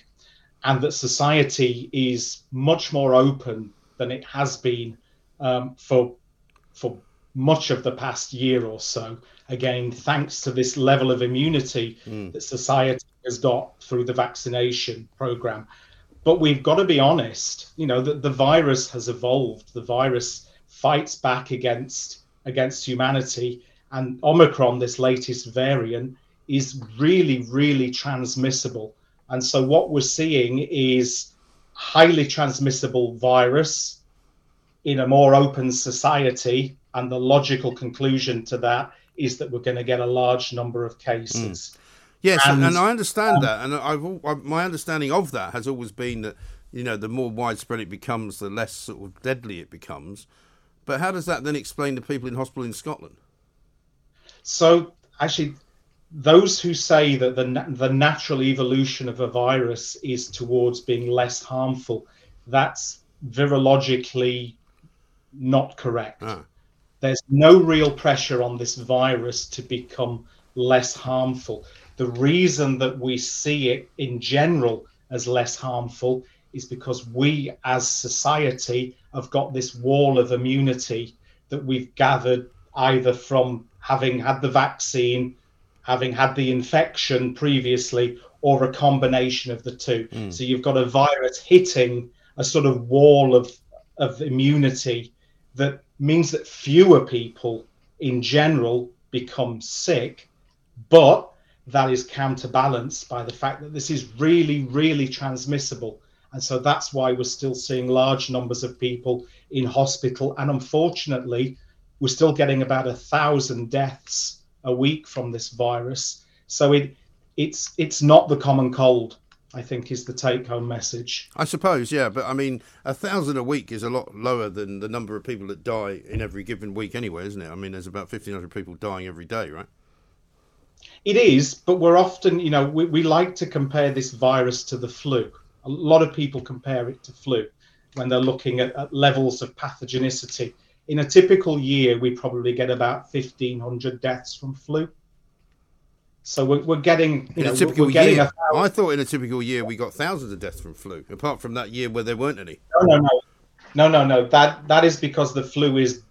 and that society is much more open than it has been um, for for much of the past year or so. Again, thanks to this level of immunity mm. that society has got through the vaccination program. But we've got to be honest, you know, that the virus has evolved. The virus fights back against against humanity. And Omicron, this latest variant, is really, really transmissible. And so what we're seeing is highly transmissible virus in a more open society. And the logical conclusion to that is that we're going to get a large number of cases. Mm. Yes, and, and, I understand um, that, and I've my understanding of that has always been that you know the more widespread it becomes, the less sort of deadly it becomes. But how does that then explain the people in hospital in Scotland? So actually, those who say that the the natural evolution of a virus is towards being less harmful, that's virologically not correct. Ah. There's no real pressure on this virus to become less harmful. The reason that we see it in general as less harmful is because we as society have got this wall of immunity that we've gathered either from having had the vaccine, having had the infection previously, or a combination of the two. Mm. So you've got a virus hitting a sort of wall of, of immunity that means that fewer people in general become sick, but that is counterbalanced by the fact that this is really, really transmissible. And so that's why we're still seeing large numbers of people in hospital. And unfortunately, we're still getting about a thousand deaths a week from this virus. So it it's it's not the common cold. I think is the take home message. I suppose, yeah, but I mean, a thousand a week is a lot lower than the number of people that die in every given week, anyway, isn't it? I mean, there's about 1,500 people dying every day, right? It is, but we're often, you know, we, we like to compare this virus to the flu. A lot of people compare it to flu when they're looking at, at levels of pathogenicity. In a typical year, we probably get about 1,500 deaths from flu. So we're, we're getting, you in know, a typical year. I thought in a typical year we got thousands of deaths from flu, apart from that year where there weren't any. No, no, no, no, no, no. That that is because the flu is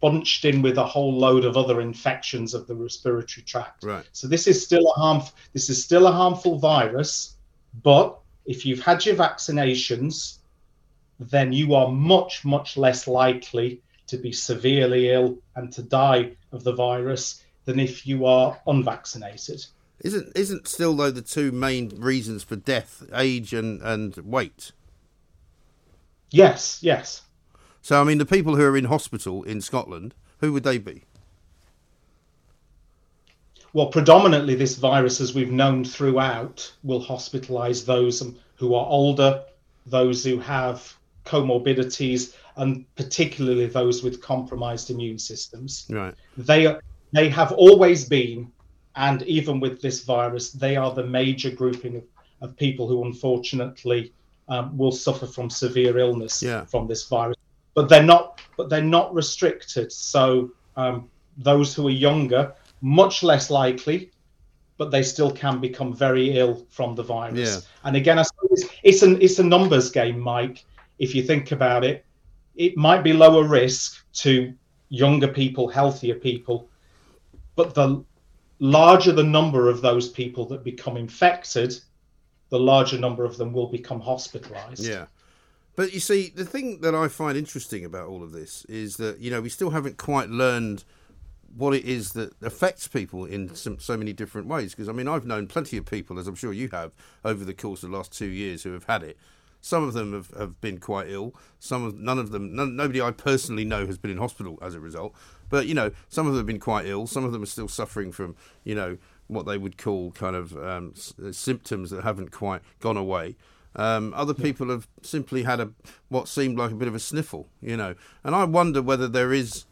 bunched in with a whole load of other infections of the respiratory tract. Right. So this is still a harm. This is still a harmful virus, but if you've had your vaccinations, then you are much much less likely to be severely ill and to die of the virus than if you are unvaccinated. Isn't isn't still though the two main reasons for death age and and weight? Yes, yes. So, I mean, the people who are in hospital in Scotland, who would they be? Well, predominantly, this virus, as we've known throughout, will hospitalise those um, who are older, those who have comorbidities, and particularly those with compromised immune systems. Right. They are, they have always been, and even with this virus, they are the major grouping of, of people who unfortunately um, will suffer from severe illness yeah. from this virus but they're not but they're not restricted. So um, those who are younger, much less likely, but they still can become very ill from the virus. Yeah. And again, I suppose it's an it's a numbers game, Mike. If you think about it, it might be lower risk to younger people, healthier people, but the larger the number of those people that become infected, the larger number of them will become hospitalized. Yeah. But you see, the thing that I find interesting about all of this is that you know we still haven't quite learned what it is that affects people in some, so many different ways. Because I mean, I've known plenty of people, as I'm sure you have, over the course of the last two years who have had it. Some of them have, have been quite ill. Some of none of them, none, nobody I personally know has been in hospital as a result. But you know, some of them have been quite ill. Some of them are still suffering from you know what they would call kind of um, s- symptoms that haven't quite gone away. Um, other people have simply had a what seemed like a bit of a sniffle, you know. And I wonder whether there is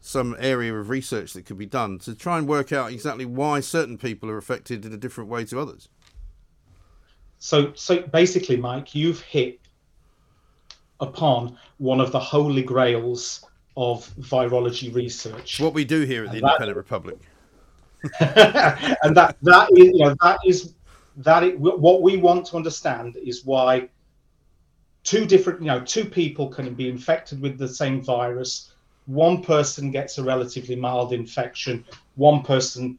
some area of research that could be done to try and work out exactly why certain people are affected in a different way to others. So, so basically, Mike, you've hit upon one of the holy grails of virology research. What we do here at the And that- Independent Republic. and that that is you know that is that it, what we want to understand is why two different you know two people can be infected with the same virus one person gets a relatively mild infection one person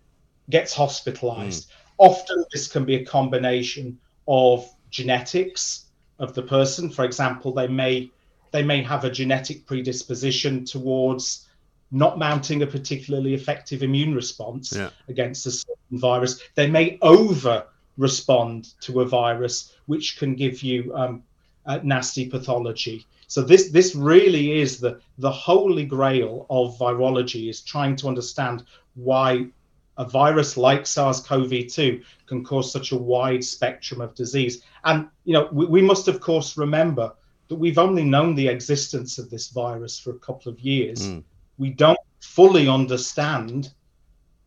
gets hospitalized mm. often this can be a combination of genetics of the person for example they may they may have a genetic predisposition towards not mounting a particularly effective immune response Yeah. against a certain virus. They may over respond to a virus, which can give you um, nasty pathology. So this this really is the the holy grail of virology is trying to understand why a virus like SARS-CoV-2 can cause such a wide spectrum of disease. And you know we, we must of course remember that we've only known the existence of this virus for a couple of years hmm. we don't fully understand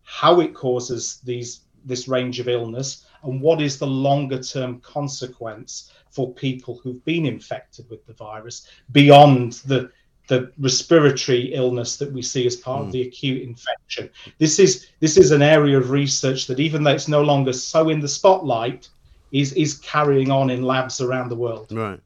how it causes these this range of illness and what is the longer term consequence for people who've been infected with the virus beyond the the respiratory illness that we see as part of hmm. the acute infection this is this is an area of research that even though it's no longer so in the spotlight is is carrying on in labs around the world Right.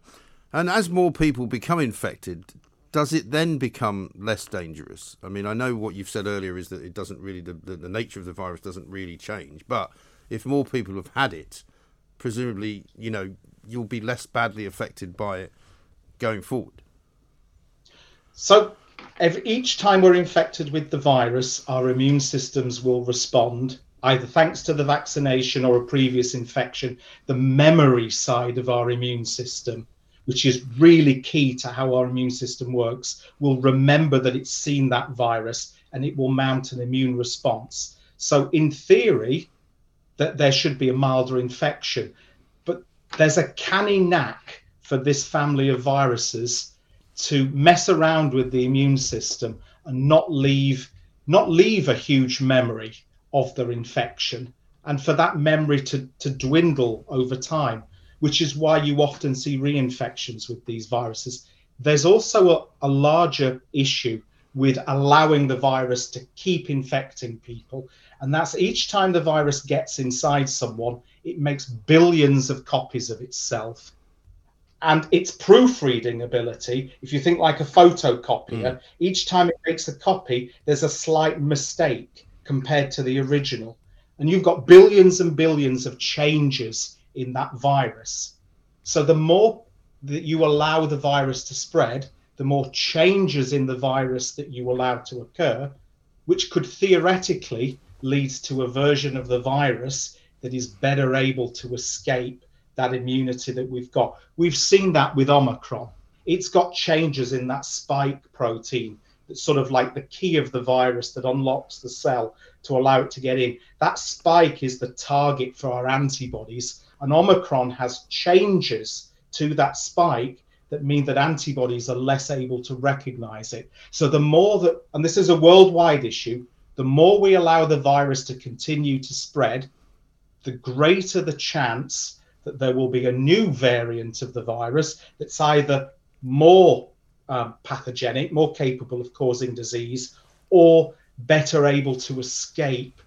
And as more people become infected, does it then become less dangerous? I mean, I know what you've said earlier is that it doesn't really, the, the, the nature of the virus doesn't really change. But if more people have had it, presumably, you know, you'll be less badly affected by it going forward. So, each time we're infected with the virus, our immune systems will respond, either thanks to the vaccination or a previous infection. The memory side of our immune system, which is really key to how our immune system works, will remember that it's seen that virus and it will mount an immune response. So, in theory, that there should be a milder infection. But there's a canny knack for this family of viruses to mess around with the immune system and not leave not leave a huge memory of their infection and for that memory to, to dwindle over time which is why you often see reinfections with these viruses. There's also a, a larger issue with allowing the virus to keep infecting people and that's each time the virus gets inside someone it makes billions of copies of itself and its proofreading ability, if you think like a photocopier, hmm. each time it makes a copy, there's a slight mistake compared to the original. And you've got billions and billions of changes in that virus. So the more that you allow the virus to spread, the more changes in the virus that you allow to occur, which could theoretically lead to a version of the virus that is better able to escape that immunity that we've got. We've seen that with Omicron. It's got changes in that spike protein that's sort of like the key of the virus that unlocks the cell to allow it to get in. That spike is the target for our antibodies, and Omicron has changes to that spike that mean that antibodies are less able to recognize it. So the more that, and this is a worldwide issue, the more we allow the virus to continue to spread, the greater the chance that there will be a new variant of the virus that's either more um, pathogenic, more capable of causing disease, or better able to escape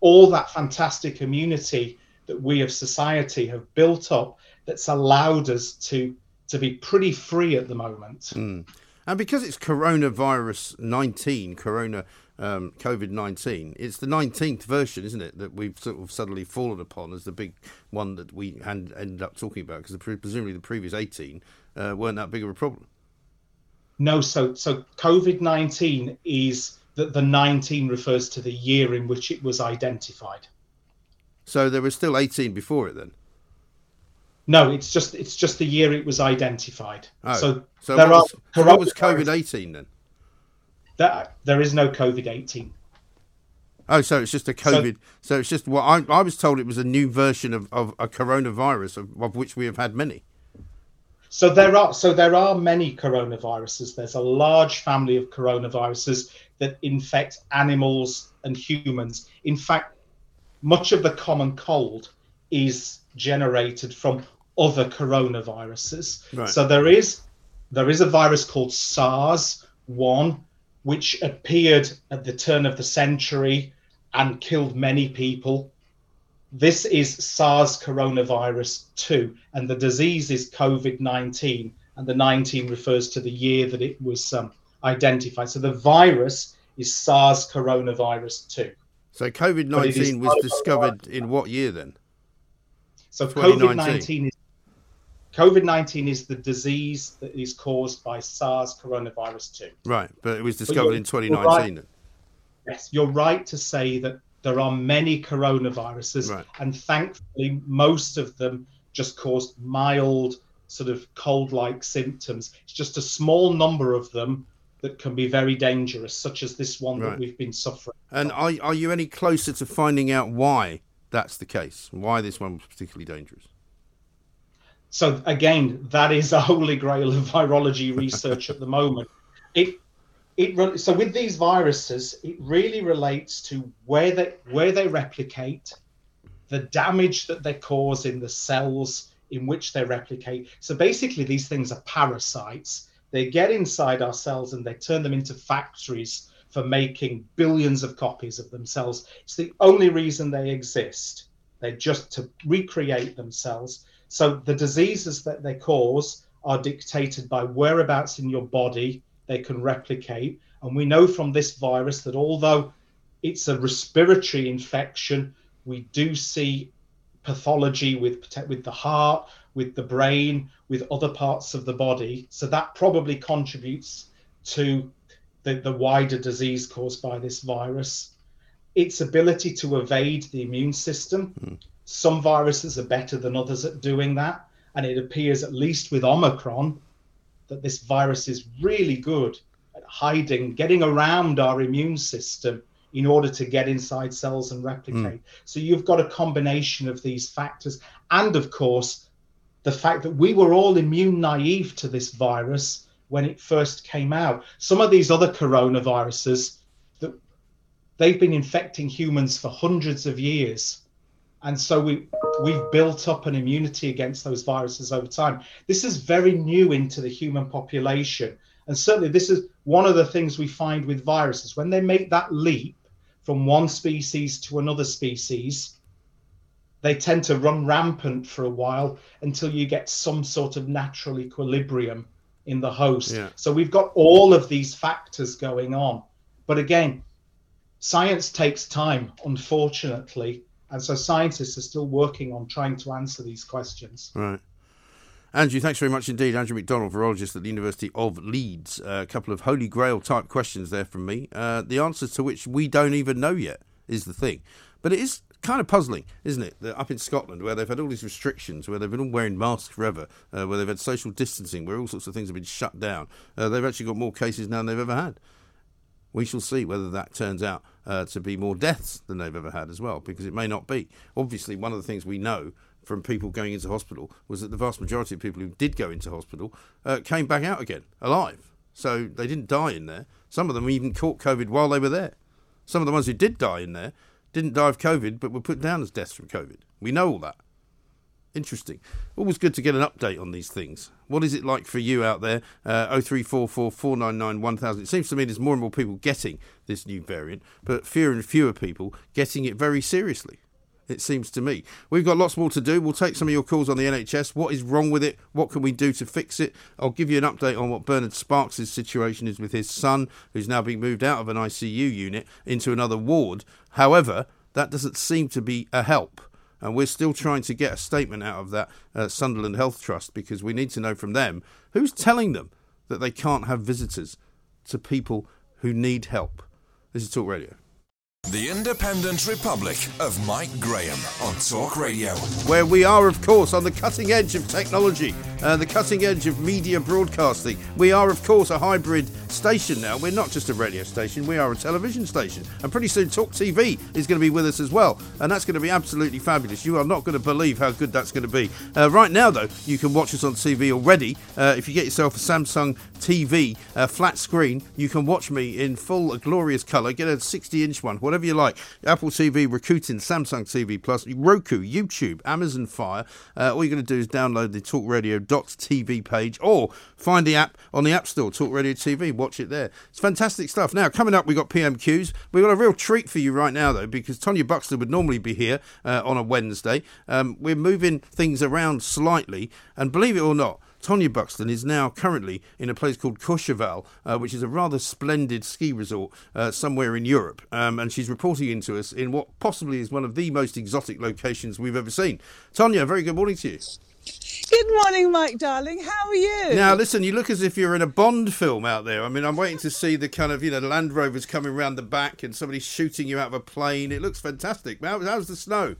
all that fantastic immunity that we of society have built up that's allowed us to to be pretty free at the moment. Mm. And because it's coronavirus 19, corona um, COVID 19, it's the 19th version, isn't it, that we've sort of suddenly fallen upon as the big one that we hand, ended up talking about because presumably the previous 18 uh, weren't that big of a problem. No, so so COVID nineteen is that the 19 refers to the year in which it was identified. So there was still 18 before it then. No, it's just it's just the year it was identified. Oh, so, so there what are was, so what was COVID 18 then? That, there is no COVID 18. Oh, so it's just a COVID. So, it's just what I, I was told it was a new version of, of a coronavirus, of, of which we have had many. So there are so there are many coronaviruses. There's a large family of coronaviruses that infect animals and humans. In fact, much of the common cold is generated from other coronaviruses. Right. So there is there is a virus called SARS one, which appeared at the turn of the century and killed many people. This is SARS coronavirus 2, and the disease is COVID 19, and the 19 refers to the year that it was um, identified. So the virus is SARS coronavirus 2. So COVID But it is 19 was discovered in what year then? So COVID 19 is COVID 19 is the disease that is caused by SARS coronavirus 2. Right, but it was discovered in you're 2019 right. Yes, you're right to say that there are many coronaviruses, and thankfully, most of them just cause mild, sort of cold like symptoms. It's just a small number of them that can be very dangerous, such as this one Right. that we've been suffering. And are, are you any closer to finding out why that's the case? Why this one was particularly dangerous? So again, that is a holy grail of virology research at the moment. It it so with these viruses, it really relates to where they where they replicate, the damage that they cause in the cells in which they replicate. So basically, these things are parasites. They get inside our cells and they turn them into factories for making billions of copies of themselves. It's the only reason they exist. They're just to recreate themselves. So the diseases that they cause are dictated by whereabouts in your body they can replicate. And we know from this virus that although it's a respiratory infection, we do see pathology with with the heart, with the brain, with other parts of the body. So that probably contributes to the, the wider disease caused by this virus. Its ability to evade the immune system. Hmm. Some viruses are better than others at doing that. And it appears, at least with Omicron, that this virus is really good at hiding, getting around our immune system in order to get inside cells and replicate. Hmm. So you've got a combination of these factors. And of course, the fact that we were all immune naive to this virus when it first came out. Some of these other coronaviruses that they've been infecting humans for hundreds of years. And so we we've built up an immunity against those viruses over time. This is very new into the human population. And certainly this is one of the things we find with viruses. When they make that leap from one species to another species, they tend to run rampant for a while until you get some sort of natural equilibrium in the host. Yeah. So we've got all of these factors going on. But again, science takes time, unfortunately. And so scientists are still working on trying to answer these questions. Right. Andrew, thanks very much indeed. Andrew Macdonald, virologist at the University of Leeds. Uh, a couple of holy grail type questions there from me, uh, the answers to which we don't even know yet is the thing. But it is kind of puzzling, isn't it? That up in Scotland, where they've had all these restrictions, where they've been all wearing masks forever, uh, where they've had social distancing, where all sorts of things have been shut down, uh, they've actually got more cases now than they've ever had. We shall see whether that turns out uh, to be more deaths than they've ever had as well, because it may not be. Obviously, one of the things we know from people going into hospital was that the vast majority of people who did go into hospital uh, came back out again alive. So they didn't die in there. Some of them even caught COVID while they were there. Some of the ones who did die in there didn't die of COVID, but were put down as deaths from COVID. We know all that. Interesting. Always good to get an update on these things. What is it like for you out there? Uh, 0344 499 1000. It seems to me there's more and more people getting this new variant, but fewer and fewer people getting it very seriously. It seems to me. We've got lots more to do. We'll take some of your calls on the NHS. What is wrong with it? What can we do to fix it? I'll give you an update on what Bernard Sparks' situation is with his son, who's now being moved out of an ICU unit into another ward. However, that doesn't seem to be a help. And we're still trying to get a statement out of that uh, Sunderland Health Trust because we need to know from them who's telling them that they can't have visitors to people who need help. This is Talk Radio. The Independent Republic of Mike Graham on Talk Radio. Where we are, of course, on the cutting edge of technology, uh, the cutting edge of media broadcasting. We are, of course, a hybrid station now. We're not just a radio station, we are a television station. And pretty soon, Talk TV is going to be with us as well. And that's going to be absolutely fabulous. You are not going to believe how good that's going to be. Uh, right now, though, you can watch us on TV already. Uh, if you get yourself a Samsung TV, uh, flat screen, you can watch me in full, glorious colour. Get a 60 inch one, whatever you like. Apple TV, Rakuten, Samsung TV Plus, Roku, YouTube, Amazon Fire. Uh, all you're going to do is download the Talk Radio TV page or find the app on the App Store, Talk Radio TV. Watch it there. It's fantastic stuff. Now, coming up, we've got PMQs. We've got a real treat for you right now, though, because Tonia Buxton would normally be here uh, on a Wednesday. Um, we're moving things around slightly, and believe it or not, Tonia Buxton is now currently in a place called Courchevel, uh, which is a rather splendid ski resort uh, somewhere in Europe. Um, and she's reporting into us in what possibly is one of the most exotic locations we've ever seen. Tonia, very good morning to you. Good morning, Mike, darling. How are you? Now, listen, you look as if you're in a Bond film out there. I mean, I'm waiting to see the kind of, you know, the Land Rovers coming around the back and somebody shooting you out of a plane. It looks fantastic. How, how's the snow?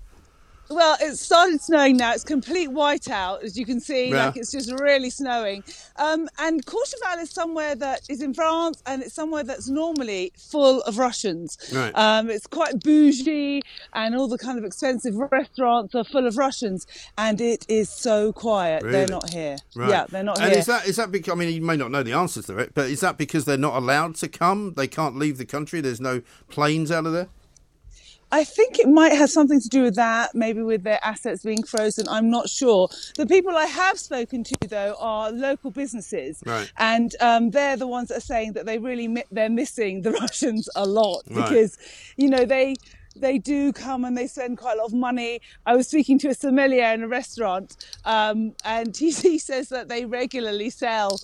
Well, it started snowing now. It's complete whiteout, as you can see. Yeah. Like it's just really snowing. Um, and Courchevel is somewhere that is in France, and it's somewhere that's normally full of Russians. Right. Um, it's quite bougie, and all the kind of expensive restaurants are full of Russians. And it is so quiet. Really? They're not here. Right. Yeah, they're not here. and here. is that is that because I mean you may not know the answers to it, but is that because they're not allowed to come? They can't leave the country. There's no planes out of there. I think it might have something to do with that, maybe with their assets being frozen. I'm not sure. The people I have spoken to, though, are local businesses, right. and um, they're the ones that are saying that they really mi- they're missing the Russians a lot right. because, you know, they they do come and they spend quite a lot of money. I was speaking to a sommelier in a restaurant, um, and he, he says that they regularly sell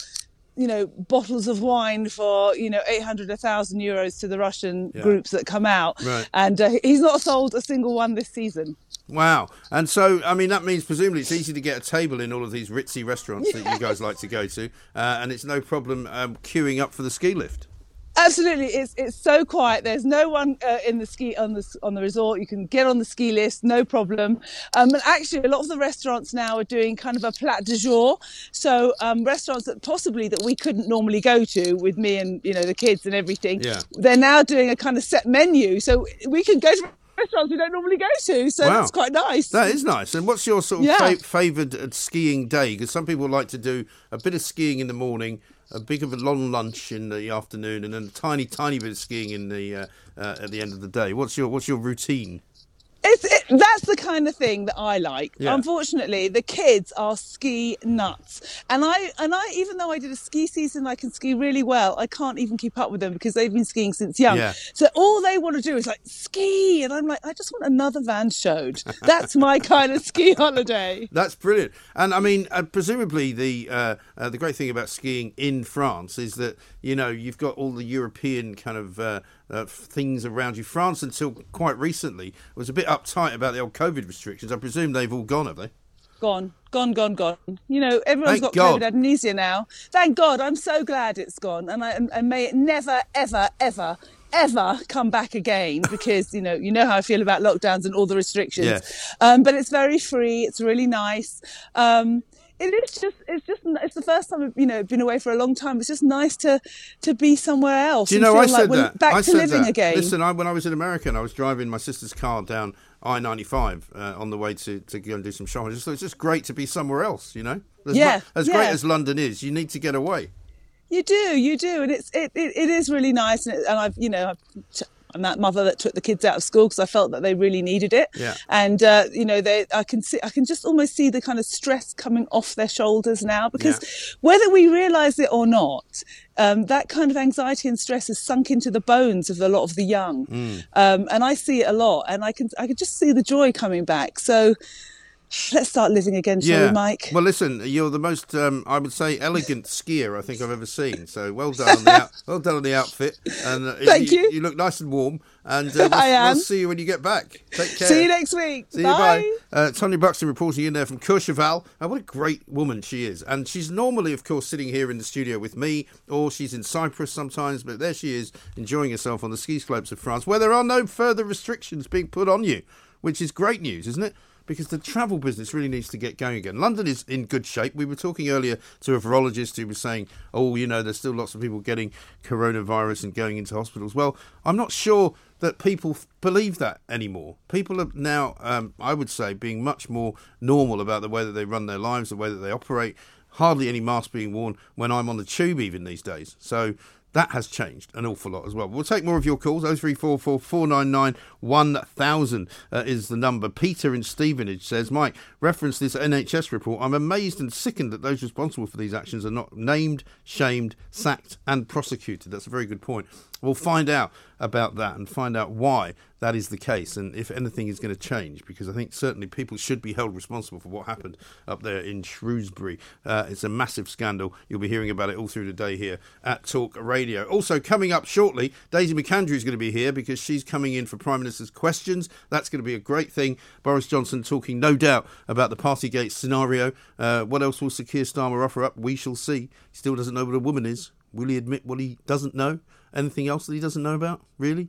you know bottles of wine for you know 800 1000 euros to the russian yeah. groups that come out right. and uh, he's not sold a single one this season wow and so i mean that means presumably it's easy to get a table in all of these ritzy restaurants that you guys like to go to uh, and it's no problem um, queuing up for the ski lift Absolutely, it's it's so quiet. There's no one uh, in the ski on the on the resort. You can get on the ski list, no problem. Um, and actually, a lot of the restaurants now are doing kind of a plat du jour. So um, restaurants that possibly that we couldn't normally go to with me and you know the kids and everything. Yeah. They're now doing a kind of set menu, so we can go to restaurants we don't normally go to. So wow. that's quite nice. That is nice. And what's your sort of yeah. fa- favoured uh, skiing day? Because some people like to do a bit of skiing in the morning a big of a long lunch in the afternoon, and then a tiny, tiny bit of skiing in the uh, uh, at the end of the day. What's your what's your routine? It's, it, that's the kind of thing that I like. Yeah. Unfortunately, the kids are ski nuts, and I and I even though I did a ski season, I can ski really well. I can't even keep up with them because they've been skiing since young. Yeah. So all they want to do is like ski, and I'm like, I just want another vin chaud. That's my kind of ski holiday. That's brilliant, and I mean, uh, presumably the uh, uh, the great thing about skiing in France is that you know you've got all the European kind of uh, things around you. France, until quite recently, was a bit uptight about the old COVID restrictions. I presume they've all gone, have they? Gone, gone, gone, gone. You know, everyone's Thank got God. COVID amnesia now. Thank God. I'm so glad it's gone, and I and, and may it never, ever, ever ever come back again because you know you know how I feel about lockdowns and all the restrictions. Yes. Um, but it's very free. It's really nice. Um, it is just it's just it's the first time you know been away for a long time. It's just nice to to be somewhere else. Do you know I said like that back I to living that. again. Listen, I, when I was in America, and I was driving my sister's car down I ninety five uh, on the way to to go and do some shopping. Just, it's just great to be somewhere else. You know, as yeah, as yeah. great as London is, you need to get away. You do, you do, and it's it, it, it is really nice, and, it, and I've you know I've I'm that mother that took the kids out of school because I felt that they really needed it. Yeah. And uh, you know, they I can see I can just almost see the kind of stress coming off their shoulders now because yeah. whether we realise it or not, um, that kind of anxiety and stress has sunk into the bones of a lot of the young, mm. um, and I see it a lot, and I can I can just see the joy coming back. So let's start living again, shall we, Mike? Well, listen, you're the most, um, I would say, elegant skier I think I've ever seen. So well done on the out- well done on the outfit. And uh, Thank you. You look nice and warm. And uh, we'll, I am. we'll see you when you get back. Take care. See you next week. See bye. you, bye. Uh, Tony Buxton reporting in there from Courchevel. Uh, what a great woman she is. And she's normally, of course, sitting here in the studio with me, or she's in Cyprus sometimes, but there she is, enjoying herself on the ski slopes of France, where there are no further restrictions being put on you, which is great news, isn't it? Because the travel business really needs to get going again. London is in good shape. We were talking earlier to a virologist who was saying, oh, you know, there's still lots of people getting coronavirus and going into hospitals. Well, I'm not sure that people believe that anymore. People are now, um, I would say, being much more normal about the way that they run their lives, the way that they operate. Hardly any mask being worn when I'm on the tube, even these days. So that has changed an awful lot as well. We'll take more of your calls. 0344 499 1000 uh, is the number. Peter in Stevenage says, Mike, reference this NHS report. I'm amazed and sickened that those responsible for these actions are not named, shamed, sacked, and prosecuted. That's a very good point. We'll find out about that and find out why that is the case and if anything is going to change because I think certainly people should be held responsible for what happened up there in Shrewsbury. Uh, it's a massive scandal. You'll be hearing about it all through the day here at Talk Radio. Also, coming up shortly, Daisy McAndrew is going to be here because she's coming in for Prime Minister's questions. That's going to be a great thing. Boris Johnson talking, no doubt, about the Partygate scenario. Uh, what else will Sir Keir Starmer offer up? We shall see. He still doesn't know what a woman is. Will he admit what he doesn't know? Anything else that he doesn't know about? Really?